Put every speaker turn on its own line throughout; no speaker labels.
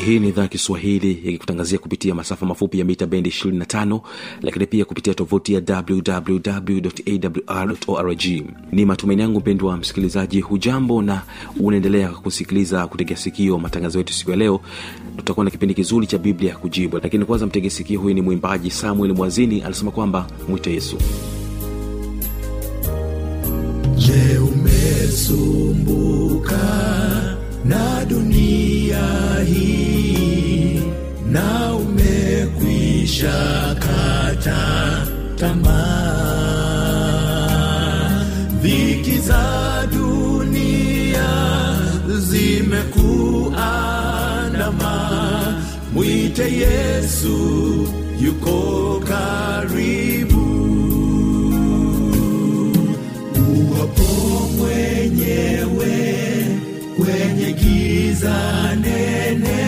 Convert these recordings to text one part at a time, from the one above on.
hii ni idhaa ya kiswahili ikikutangazia kupitia masafa mafupi ya mita bendi 25 lakini pia kupitia tovuti ya wwwawrorg ni matumaini yangu mpendwa msikilizaji hujambo na unaendelea kusikiliza kutegea sikio matangazo yetu siku ya leo. Tutakuwa na kipindi kizuri cha biblia kujibu. Lakini kwanza mtege sikio huyu ni mwimbaji samuel mwazini anasema kwamba mwite yesu.
Je, umesumbuka na dunia hii na umekwisha kata tamaa? Dhiki za dunia zimekuandama, mwite Yesu, yuko karibu uwapo giza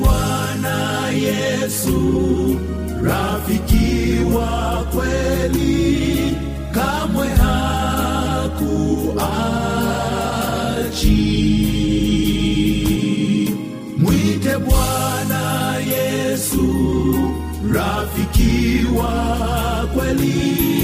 bwana yesu rafiki wa kweli kamwe hakuachi. Mwite bwana yesu rafiki wa kweli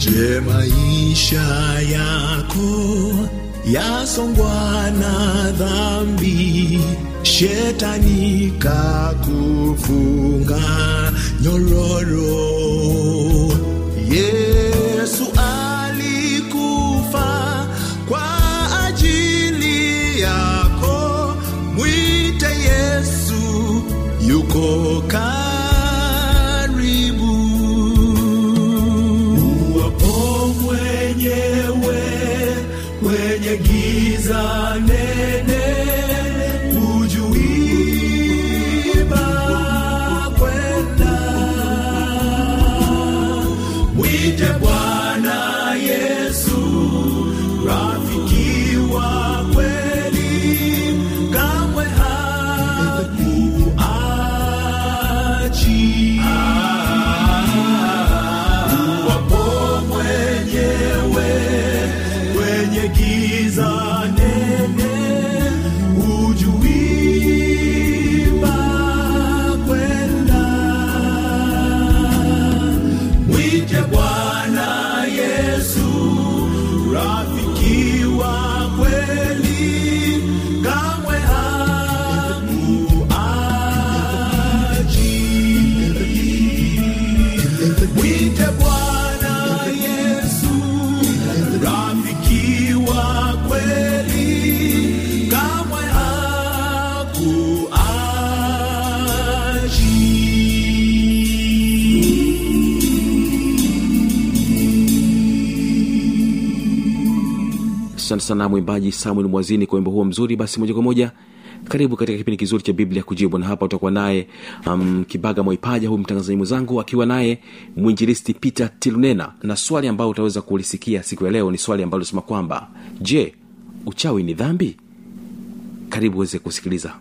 Je, maisha yako yasongwa na dhambi, shetani kakufunga nyororo?
Asante sana mwimbaji samuel mwazini kwa wimbo huo mzuri. Basi moja kwa moja karibu katika kipindi kizuri cha biblia kujibu na hapa utakuwa naye um, kibaga mwaipaja huyu mtangazaji mwenzangu akiwa naye mwinjilisti peter tilunena. Na swali ambayo utaweza kulisikia siku ya leo ni swali ambalo linasema kwamba je uchawi ni dhambi? Karibu uweze kusikiliza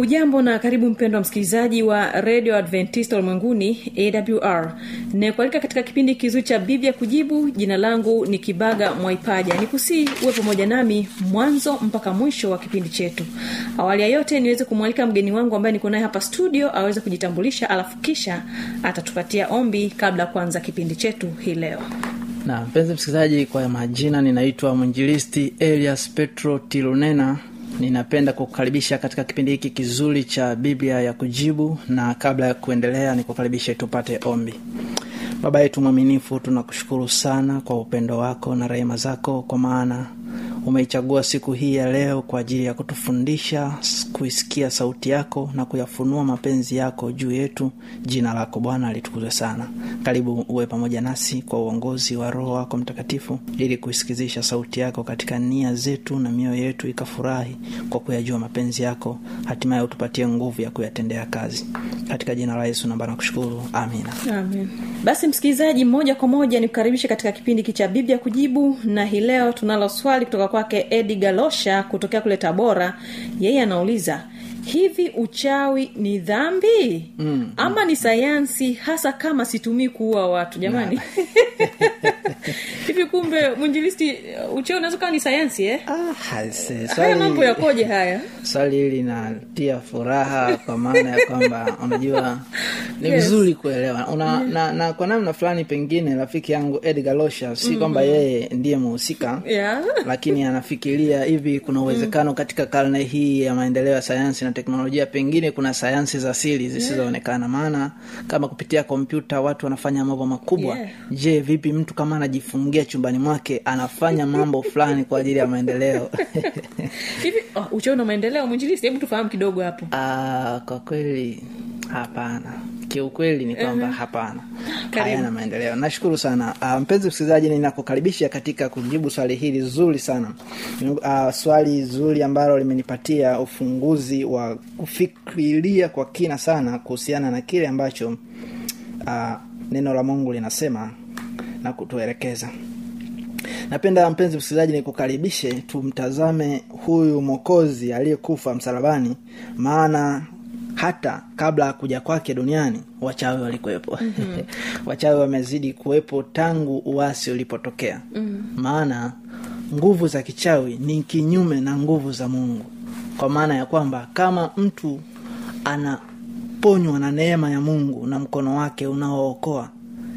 hujambo na karibu mpendo wa msikilizaji wa redio adventista ulimwenguni awr nayekualika katika kipindi kizuri cha biblia kujibu. Jina langu ni kibaga mwaipaja. Ni kusii uwe pamoja nami mwanzo mpaka mwisho wa kipindi chetu. Awali ya yote niweze kumwalika mgeni wangu ambaye niko naye hapa studio aweze kujitambulisha alafu kisha atatupatia ombi kabla ya kuanza kipindi chetu hii leo.
Na mpenzi msikilizaji kwa majina ninaitwa mwinjilisti elias petro tilunena ninapenda kukukaribisha katika kipindi hiki kizuri cha biblia ya kujibu na kabla ya kuendelea nikukaribishe tupate ombi. Baba yetu mwaminifu tunakushukuru sana kwa upendo wako na rehema zako kwa maana umeichagua siku hii ya leo kwa ajili ya kutufundisha kuisikia sauti yako na kuyafunua mapenzi yako juu yetu. Jina lako bwana litukuzwe sana. Karibu uwe pamoja nasi kwa uongozi wa roho wako mtakatifu ili kuisikizisha sauti yako katika nia zetu na mioyo yetu ikafurahi kwa kuyajua mapenzi yako. Hatimaye utupatie nguvu ya kuyatendea kazi. Katika jina la yesu namba nakushukuru. Amina.
Amen. basi msikilizaji moja kwa moja nikukaribishe katika kipindi hiki biblia kujibu na hii leo tunalo swali kutoka kwake edi galosha kutokea kule tabora. Yeye anauliza hivi uchawi ni dhambi? Mm, ama ni sayansi hasa kama situmii kuua watu jamani hivi kumbe mwinjilisti uchawi unaweza kawa ni sayansi eh?
ah,
haya mambo yakoje haya
swali hili linatia furaha kwa maana ya kwamba unajua ni
Yes.
vizuri kuelewa Una, na, na kwa namna fulani pengine rafiki yangu edgar losha si kwamba yeye ndiye muhusika
yeah.
lakini anafikiria hivi kuna uwezekano katika karne hii ya maendeleo ya sayansi na teknolojia pengine kuna sayansi za siri zisizoonekana maana kama kupitia kompyuta watu wanafanya mambo makubwa
Yeah.
je vipi mtu kama anajifungia chumbani mwake anafanya mambo fulani kwa ajili ya maendeleo.
Hivi oh, uchawi na maendeleo hebu tufahamu kidogo hapo.
Ah, kwa kweli hapana. Kiukweli ni kwamba uh-huh. hapana. Hayana maendeleo. Nashukuru sana. Uh, mpenzi msikilizaji ninakukaribisha katika kujibu swali hili zuri sana. Uh, swali zuri ambalo limenipatia ufunguzi wa kufikiria kwa kina sana kuhusiana na kile ambacho uh, neno la mungu linasema na kutuelekeza napenda mpenzi msikilizaji nikukaribishe tumtazame huyu mwokozi aliyekufa msalabani maana hata kabla ya kuja kwake duniani wachawi walikuwepo mm-hmm. wachawi wamezidi kuwepo tangu uasi ulipotokea mm-hmm. maana nguvu za kichawi ni kinyume na nguvu za mungu kwa maana ya kwamba kama mtu anaponywa na neema ya mungu na mkono wake unaookoa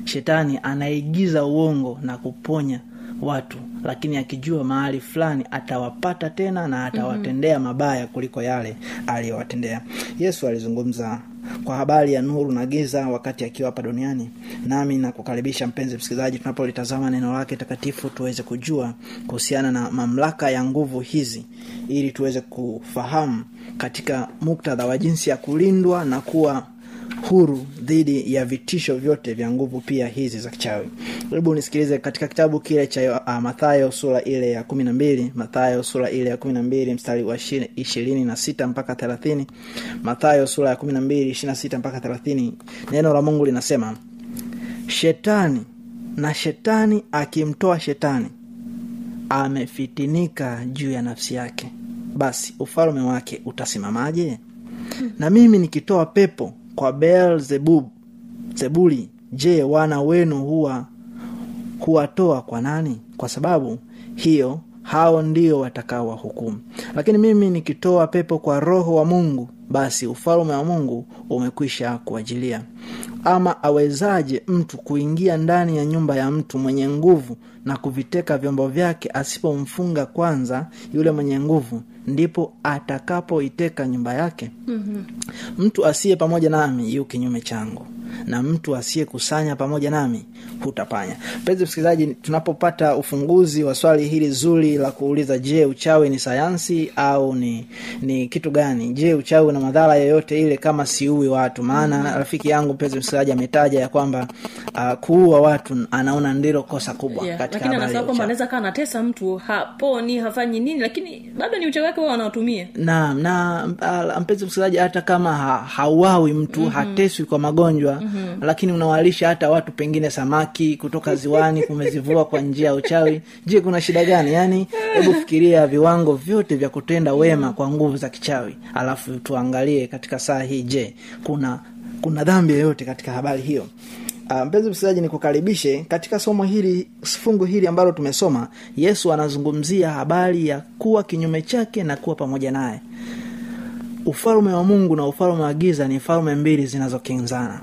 shetani anaigiza uongo na kuponya watu lakini akijua mahali fulani atawapata tena na atawatendea mabaya kuliko yale aliyowatendea. Yesu alizungumza kwa habari ya nuru na giza wakati akiwa hapa duniani. Nami nakukaribisha mpenzi msikilizaji tunapolitazama neno lake takatifu tuweze kujua kuhusiana na mamlaka ya nguvu hizi ili tuweze kufahamu katika muktadha wa jinsi ya kulindwa na kuwa huru dhidi ya vitisho vyote vya nguvu pia hizi za kichawi. Hebu nisikilize katika kitabu kile cha uh, mathayo sura ile ya kumi na mbili mathayo sura ile ya kumi na mbili mstari wa ishirini na sita mpaka thelathini. Mathayo sura ya kumi na mbili ishiri na sita mpaka thelathini. Neno la mungu linasema shetani na shetani akimtoa shetani amefitinika juu ya nafsi yake. Basi ufalme wake utasimamaje? Na mimi nikitoa pepo kwa beelzebub zebuli. Je wana wenu huwa huwatoa kwa nani? Kwa sababu hiyo hao ndio watakaowahukumu. lakini mimi nikitoa pepo kwa roho wa mungu basi ufalme wa mungu umekwisha kuajilia ama awezaje mtu kuingia ndani ya nyumba ya mtu mwenye nguvu na kuviteka vyombo vyake asipomfunga kwanza yule mwenye nguvu ndipo atakapoiteka nyumba yake mm-hmm. mtu asiye pamoja nami yu kinyume changu na mtu asiyekusanya pamoja nami hutapanya mpenzi msikilizaji tunapopata ufunguzi wa swali hili zuri la kuuliza je uchawi ni sayansi au ni ni kitu gani je uchawi una madhara yoyote ile kama siui watu maana rafiki yangu mpenzi msikilizaji ametaja ya kwamba uh, kuua watu anaona ndilo kosa kubwa
yeah.
katika
lakini anasema kwamba anaweza kaa anatesa mtu haponi hafanyi nini lakini bado ni uchawi wake wao wanaotumia
na na uh, mpenzi msikilizaji hata kama ha, hauawi mtu mm-hmm. hateswi kwa magonjwa mm-hmm. lakini unawalisha hata watu pengine samaki kutoka ziwani kumezivua kwa njia ya uchawi. Je kuna shida gani? Yaani hebu fikiria viwango vyote vya kutenda wema kwa nguvu za kichawi. Alafu tuangalie katika saa hii je kuna kuna dhambi yoyote katika habari hiyo? Uh, msikilizaji nikukaribishe katika somo hili fungu hili ambalo tumesoma yesu anazungumzia habari ya kuwa kinyume chake na kuwa pamoja naye. Ufalume wa mungu na ufalume wa giza ni falume mbili zinazokinzana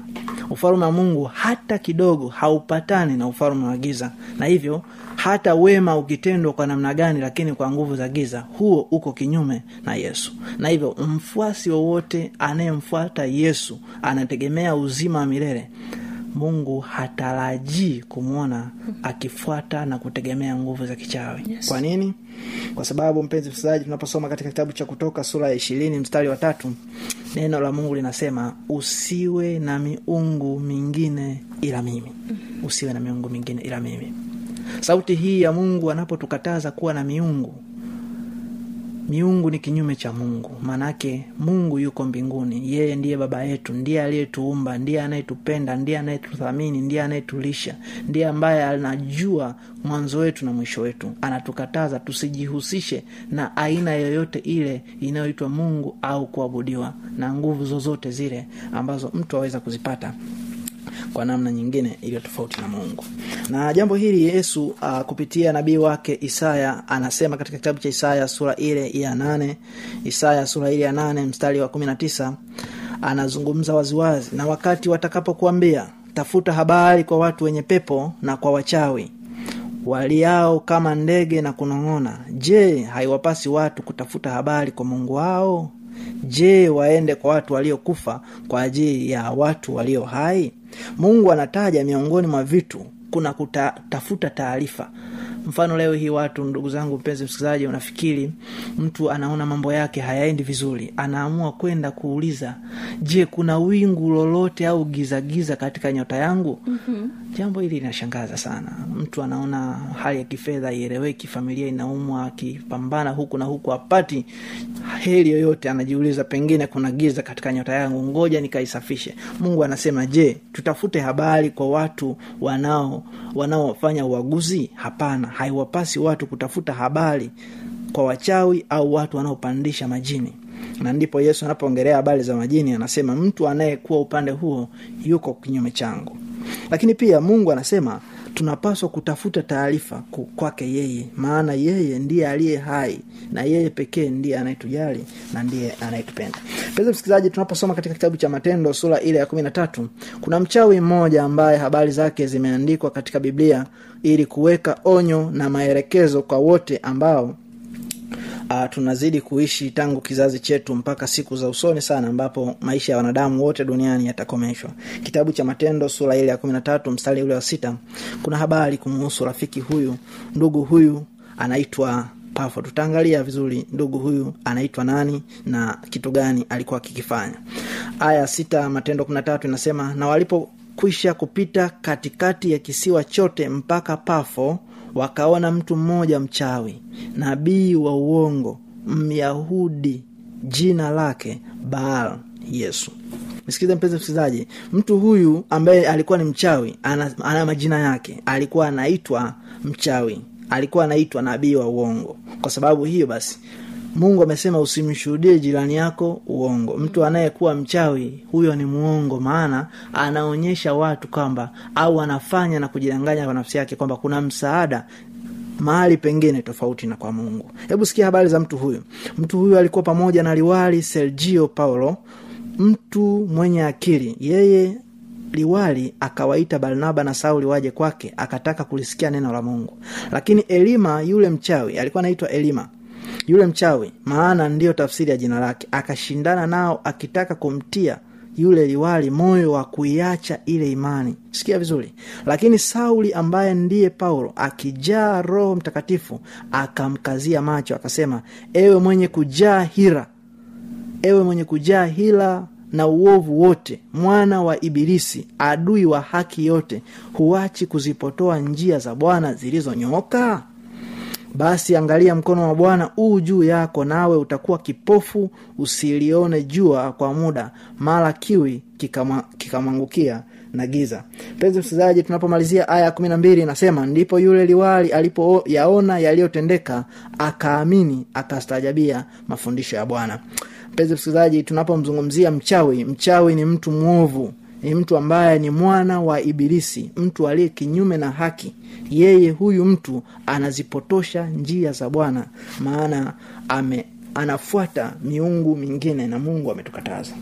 ufalme wa mungu hata kidogo haupatani na ufalme wa giza. Na hivyo hata wema ukitendwa kwa namna gani lakini kwa nguvu za giza huo uko kinyume na yesu. Na hivyo mfuasi wowote anayemfuata yesu anategemea uzima wa milele mungu hatarajii kumwona akifuata na kutegemea nguvu za kichawi.
Yes.
kwa nini? Kwa sababu mpenzi msikilizaji tunaposoma katika kitabu cha kutoka sura ya ishirini mstari wa tatu neno la mungu linasema usiwe na miungu mingine ila mimi. Usiwe na miungu mingine ila mimi. Sauti hii ya mungu anapotukataza kuwa na miungu miungu ni kinyume cha mungu. Maanake mungu yuko mbinguni. Yeye ndiye baba yetu ndiye aliyetuumba ndiye anayetupenda ndiye anayetuthamini ndiye anayetulisha ndiye ambaye anajua mwanzo wetu na mwisho wetu. Anatukataza tusijihusishe na aina yoyote ile inayoitwa mungu au kuabudiwa na nguvu zozote zile ambazo mtu aweza kuzipata kwa namna nyingine iliyo tofauti na mungu. Na jambo hili yesu uh, kupitia nabii wake isaya anasema katika kitabu cha isaya sura ile ya nane isaya sura ile ya nane mstari wa kumi na tisa anazungumza waziwazi na wakati watakapokuambia tafuta habari kwa watu wenye pepo na kwa wachawi waliao kama ndege na kunong'ona. Je haiwapasi watu kutafuta habari kwa mungu wao je waende kwa watu waliokufa kwa ajili ya watu walio hai? Mungu anataja miongoni mwa vitu kuna kutafuta taarifa mfano leo hii watu ndugu zangu mpenzi msikilizaji unafikiri mtu anaona mambo yake hayaendi vizuri. Anaamua kwenda kuuliza je kuna wingu lolote au gizagiza katika nyota yangu? Mm-hmm. jambo hili linashangaza sana. Mtu anaona hali ya kifedha ieleweki familia inaumwa akipambana huku na huku apati heri yoyote. Anajiuliza pengine kuna giza katika nyota yangu ngoja nikaisafishe. Mungu anasema je tutafute habari kwa watu wanao wanaofanya uaguzi? Hapana haiwapasi watu kutafuta habari kwa wachawi au watu wanaopandisha majini. Na ndipo yesu anapoongelea habari za majini anasema mtu anayekuwa upande huo yuko kinyume changu. Lakini pia mungu anasema tunapaswa kutafuta taarifa kwake yeye. Maana yeye ndiye aliye hai na yeye pekee ndiye anayetujali na ndiye anayetupenda. Peza msikilizaji tunaposoma katika kitabu cha matendo sura ile ya kumi na tatu kuna mchawi mmoja ambaye habari zake zimeandikwa katika biblia ili kuweka onyo na maelekezo kwa wote ambao uh, tunazidi kuishi tangu kizazi chetu mpaka siku za usoni sana ambapo maisha ya wanadamu wote duniani yatakomeshwa. Kitabu cha matendo sura ile ya kumi na tatu mstari ule wa sita kuna habari kumuhusu rafiki huyu. Ndugu huyu anaitwa pafo tutaangalia vizuri ndugu huyu anaitwa nani na kitu gani alikuwa akikifanya. Aya sita matendo kumi na tatu inasema na walipokwisha kupita katikati ya kisiwa chote mpaka pafo wakaona mtu mmoja mchawi nabii wa uongo myahudi jina lake baal yesu. Msikilize mpenzi msikilizaji mtu huyu ambaye alikuwa ni mchawi ana, ana majina yake alikuwa anaitwa mchawi alikuwa anaitwa nabii wa uongo. Kwa sababu hiyo basi mungu amesema usimshuhudie jirani yako uongo. Mtu anayekuwa mchawi huyo ni muongo maana anaonyesha watu kwamba au anafanya na kujidanganya kwa nafsi yake kwamba kuna msaada mahali pengine tofauti na kwa mungu. Hebu sikia habari za mtu huyu. Mtu huyu alikuwa pamoja na liwali sergio paulo mtu mwenye akili. Yeye liwali akawaita barnaba na sauli waje kwake akataka kulisikia neno la mungu. Lakini elima yule mchawi alikuwa anaitwa elima yule mchawi maana ndiyo tafsiri ya jina lake. Akashindana nao akitaka kumtia yule liwali moyo wa kuiacha ile imani. Sikia vizuri. Lakini sauli ambaye ndiye paulo akijaa roho mtakatifu akamkazia macho akasema ewe mwenye kujaa hira ewe mwenye kujaa hila na uovu wote mwana wa ibilisi adui wa haki yote huachi kuzipotoa njia za bwana zilizonyooka basi angalia mkono wa bwana uu juu yako nawe utakuwa kipofu usilione jua kwa muda mara kiwi kikamwangukia kikamwangukia na giza. Mpenzi msikilizaji tunapomalizia aya ya kumi na mbili inasema ndipo yule liwali alipoyaona yaliyotendeka akaamini akastaajabia mafundisho ya bwana. Mpenzi msikilizaji tunapomzungumzia mchawi mchawi ni mtu mwovu ni mtu ambaye ni mwana wa ibilisi mtu aliye kinyume na haki. Yeye huyu mtu anazipotosha njia za bwana maana ame anafuata miungu mingine na mungu ametukataza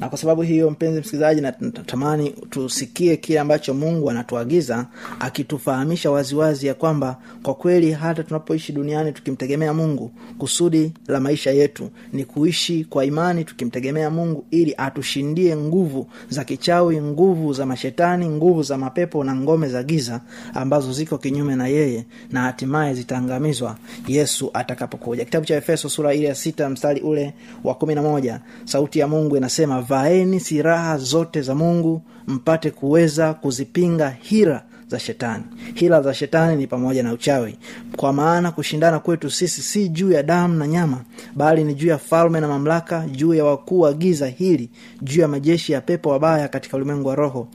na kwa sababu hiyo mpenzi msikilizaji na- natamani tusikie kile ambacho mungu anatuagiza akitufahamisha waziwazi ya kwamba kwa kweli hata tunapoishi duniani tukimtegemea mungu kusudi la maisha yetu ni kuishi kwa imani tukimtegemea mungu ili atushindie nguvu za kichawi nguvu za mashetani nguvu za mapepo na ngome za giza ambazo ziko kinyume na yeye na hatimaye zitaangamizwa yesu atakapokuja. Kitabu cha efeso sura ile ya sita mstari ule wa kumi na moja sauti ya mungu inasema vaeni silaha zote za mungu mpate kuweza kuzipinga hira za shetani. Hila za shetani ni pamoja na uchawi. Kwa maana kushindana kwetu sisi si juu ya damu na nyama bali ni juu ya falme na mamlaka juu ya wakuu wa giza hili juu ya majeshi ya pepo wabaya katika ulimwengu wa roho.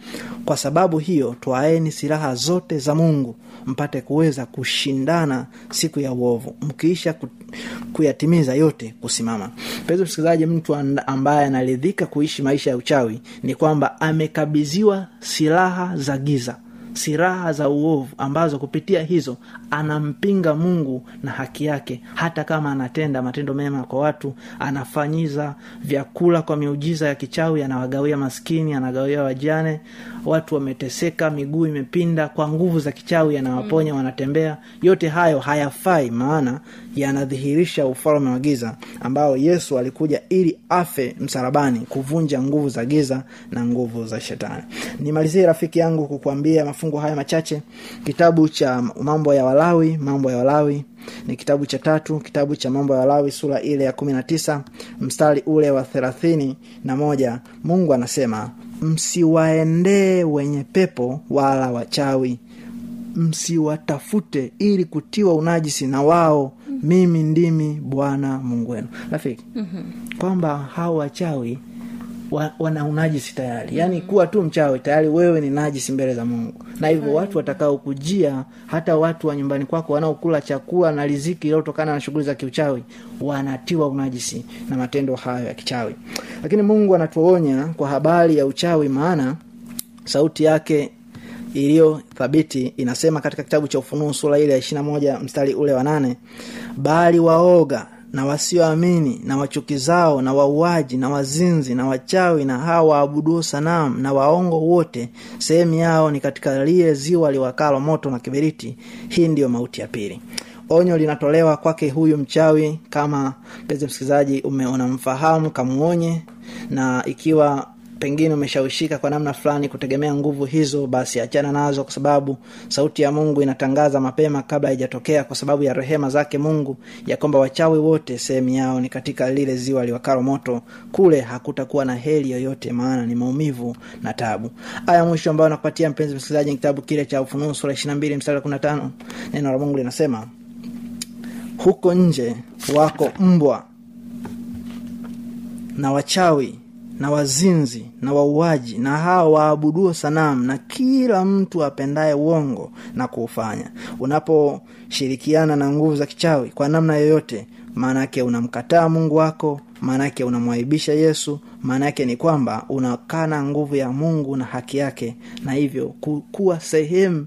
Kwa sababu hiyo twaeni silaha zote za mungu mpate kuweza kushindana siku ya uovu mkiisha ku, kuyatimiza yote kusimama. Mpenzi msikilizaji mtu ambaye anaridhika kuishi maisha ya uchawi ni kwamba amekabidhiwa silaha za giza silaha za uovu ambazo kupitia hizo anampinga mungu na haki yake. Hata kama anatenda matendo mema kwa watu anafanyiza vyakula kwa miujiza ya kichawi anawagawia maskini anagawia wajane. Watu wameteseka miguu imepinda kwa nguvu za kichawi anawaponya mm. wanatembea. Yote hayo hayafai maana yanadhihirisha ufalme wa giza ambao yesu alikuja ili afe msalabani kuvunja nguvu za giza na nguvu za shetani. Nimalizie rafiki yangu kukuambia mafungu haya machache. Kitabu cha mambo ya walawi mambo ya walawi ni kitabu cha tatu kitabu cha mambo ya walawi sura ile ya kumi na tisa mstari ule wa thelathini na moja. Mungu anasema msiwaendee wenye pepo wala wachawi. Msiwatafute ili kutiwa unajisi na wao mimi ndimi bwana mungu wenu. Rafiki mm-hmm. kwamba hao wachawi wa, wana unajisi tayari. Yaani kuwa tu mchawi tayari wewe ni najisi mbele za mungu. Na hivyo watu watakaokujia hata watu wa nyumbani kwako wanaokula chakula na riziki iliyotokana na shughuli za kiuchawi wanatiwa unajisi na matendo hayo ya kichawi. Lakini mungu anatuonya kwa habari ya uchawi maana sauti yake iliyo thabiti inasema katika kitabu cha ufunuo sura ile ya ishirina moja mstari ule wa nane bali waoga na wasioamini na wachukizao na wauaji na wazinzi na wachawi na hawa waabuduo sanamu na waongo wote sehemu yao ni katika lile ziwa liwakalo moto na kiberiti. Hii ndiyo mauti ya pili. Onyo linatolewa kwake huyu mchawi kama mpenzi msikilizaji mfahamu kamuonye na ikiwa pengine umeshawishika kwa namna fulani kutegemea nguvu hizo basi achana nazo kwa sababu sauti ya mungu inatangaza mapema kabla haijatokea kwa sababu ya rehema zake mungu ya kwamba wachawi wote sehemu yao ni katika lile ziwa liwakalo moto. Kule hakutakuwa na heli yoyote maana ni maumivu na tabu aya mwisho ambayo nakupatia mpenzi msikilizaji kitabu kile cha ufunuo sura ishirina mbili mstari wa kumi na tano. Neno la mungu linasema huko nje wako mbwa na wachawi na wazinzi na wauaji na hawa waabuduo sanamu na kila mtu apendaye uongo na kuufanya. Unaposhirikiana na nguvu za kichawi kwa namna yoyote maanake unamkataa mungu wako maanake unamwaibisha yesu maanake ni kwamba unakana nguvu ya mungu na haki yake na hivyo kuwa sehemu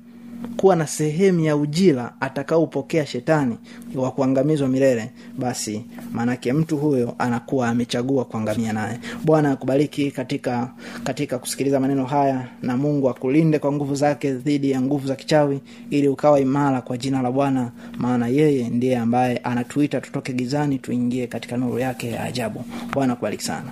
kuwa na sehemu ya ujira atakaopokea shetani wa kuangamizwa milele basi maanake mtu huyo anakuwa amechagua kuangamia naye. Bwana akubariki katika katika kusikiliza maneno haya na mungu akulinde kwa nguvu zake dhidi ya nguvu za kichawi ili ukawa imara kwa jina la bwana maana yeye ndiye ambaye anatuita tutoke gizani tuingie katika nuru yake ya ajabu. Bwana akubariki sana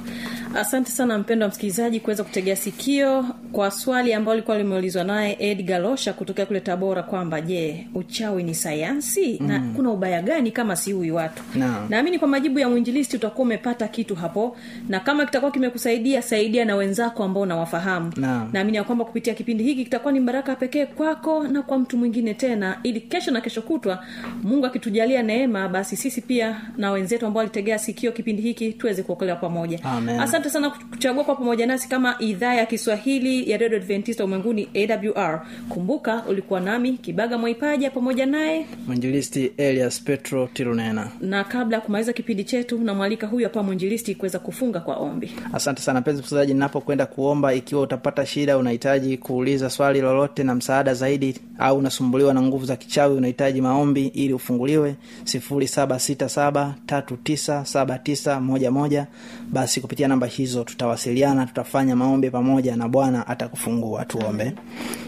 asante sana mpendo wa msikilizaji kuweza kutegea sikio kwa swali ambalo likuwa limeulizwa naye edgar losha kutokea kule tabora kwamba je uchawi ni sayansi? Mm. na kuna ubaya gani kama si huyu watu? Naamini na kwa majibu ya mwinjilisti utakuwa umepata kitu hapo na kama kitakuwa kimekusaidia saidia na wenzako ambao unawafahamu. Naamini na ya kwamba kupitia kipindi hiki kitakuwa ni baraka pekee kwako na kwa mtu mwingine tena ili kesho na kesho kutwa mungu akitujalia neema basi sisi pia na wenzetu ambao walitegea sikio kipindi hiki tuweze kuokolewa pamoja.
Amen.
Asante sana kuchagua kwa pamoja nasi kama idhaa ya kiswahili ya redio adventista ulimwenguni awr kumbuka ulikuwa nami kibaga mwaipaja pamoja naye
mwinjilisti elias petro tirunena.
na kabla ya kumaliza kipindi chetu namwalika huyu hapa mwinjilisti kuweza kufunga kwa ombi.
Asante sana mpenzi msikilizaji ninapokwenda kuomba ikiwa utapata shida unahitaji kuuliza swali lolote na msaada zaidi au unasumbuliwa na nguvu za kichawi unahitaji maombi ili ufunguliwe 767397911 basi kupitia namba hizo tutawasiliana tutafanya maombi pamoja na bwana atakufungua. Tuombe.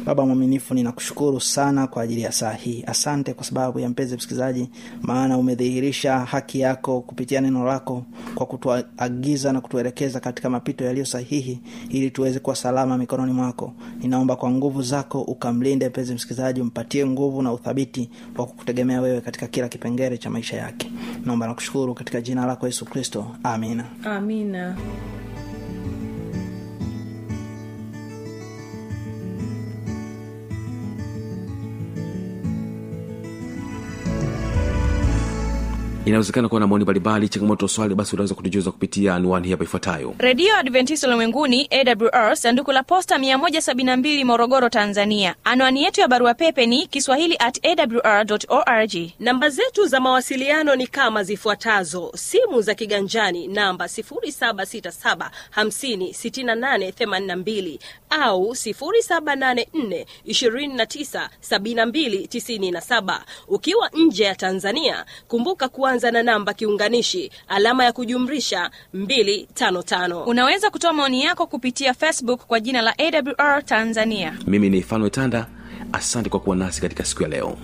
Baba mwaminifu ninakushukuru sana kwa ajili ya saa hii. Asante kwa sababu ya mpenzi msikilizaji maana umedhihirisha haki yako kupitia neno lako kwa kutuagiza na kutuelekeza katika mapito yaliyo sahihi ili tuweze kuwa salama mikononi mwako. Ninaomba kwa nguvu zako ukamlinde mpenzi msikilizaji umpatie nguvu na uthabiti wa kukutegemea wewe katika kila kipengele cha maisha yake. Naomba nakushukuru katika jina lako yesu kristo. Amina.
Amina
inawezekana kuwa na maoni mbalimbali changamoto swali basi unaweza kutujuza kupitia anwani hapa ifuatayo.
Redio adventista ulimwenguni awr sanduku la posta 172 morogoro tanzania. Anwani yetu ya barua pepe ni kiswahili at awr org.
Namba zetu za mawasiliano ni kama zifuatazo. Simu za kiganjani namba 767 au 784 ukiwa nje ya tanzania kumbuka kuanza na namba kiunganishi alama ya kujumrisha 255
unaweza kutoa maoni yako kupitia facebook kwa jina la awr tanzania.
Mimi ni fanwe tanda asante kwa kuwa nasi katika siku ya leo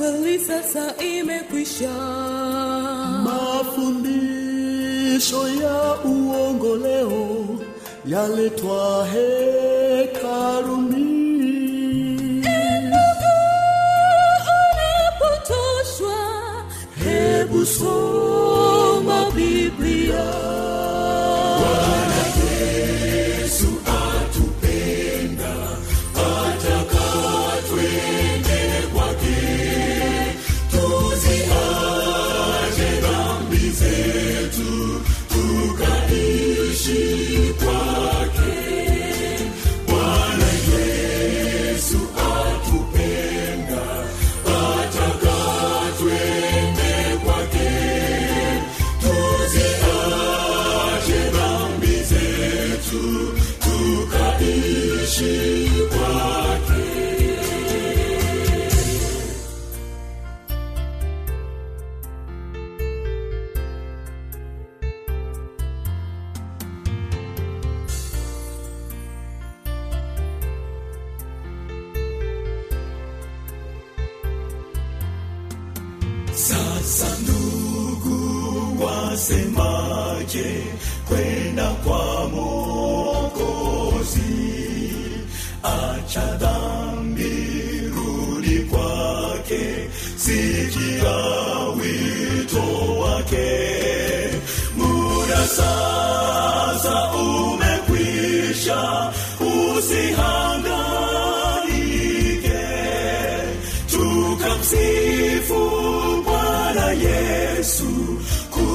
kweli sasa imekwisha.
Mafundisho ya uongo leo yaletwa hekaluni.
Unapotoshwa, hebu soma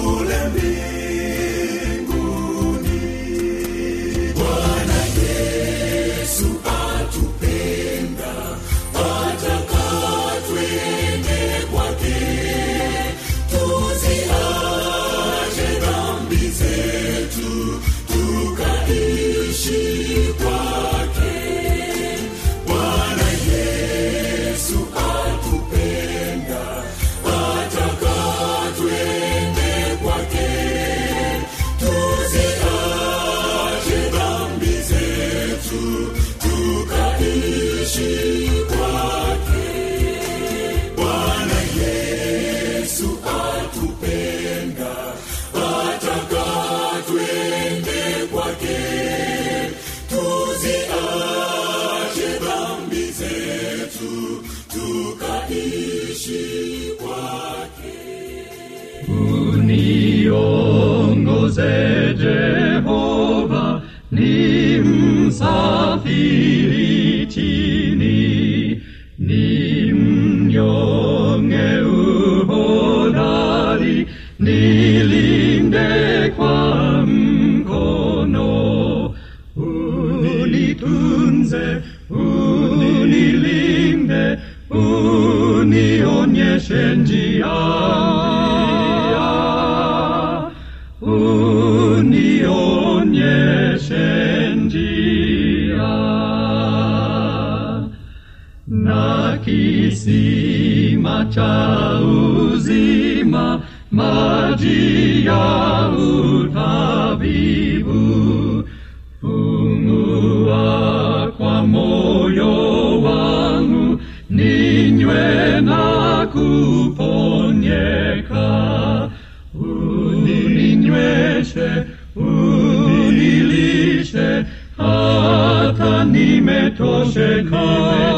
kule tukaishi kwake.
Uniongoze czekałem.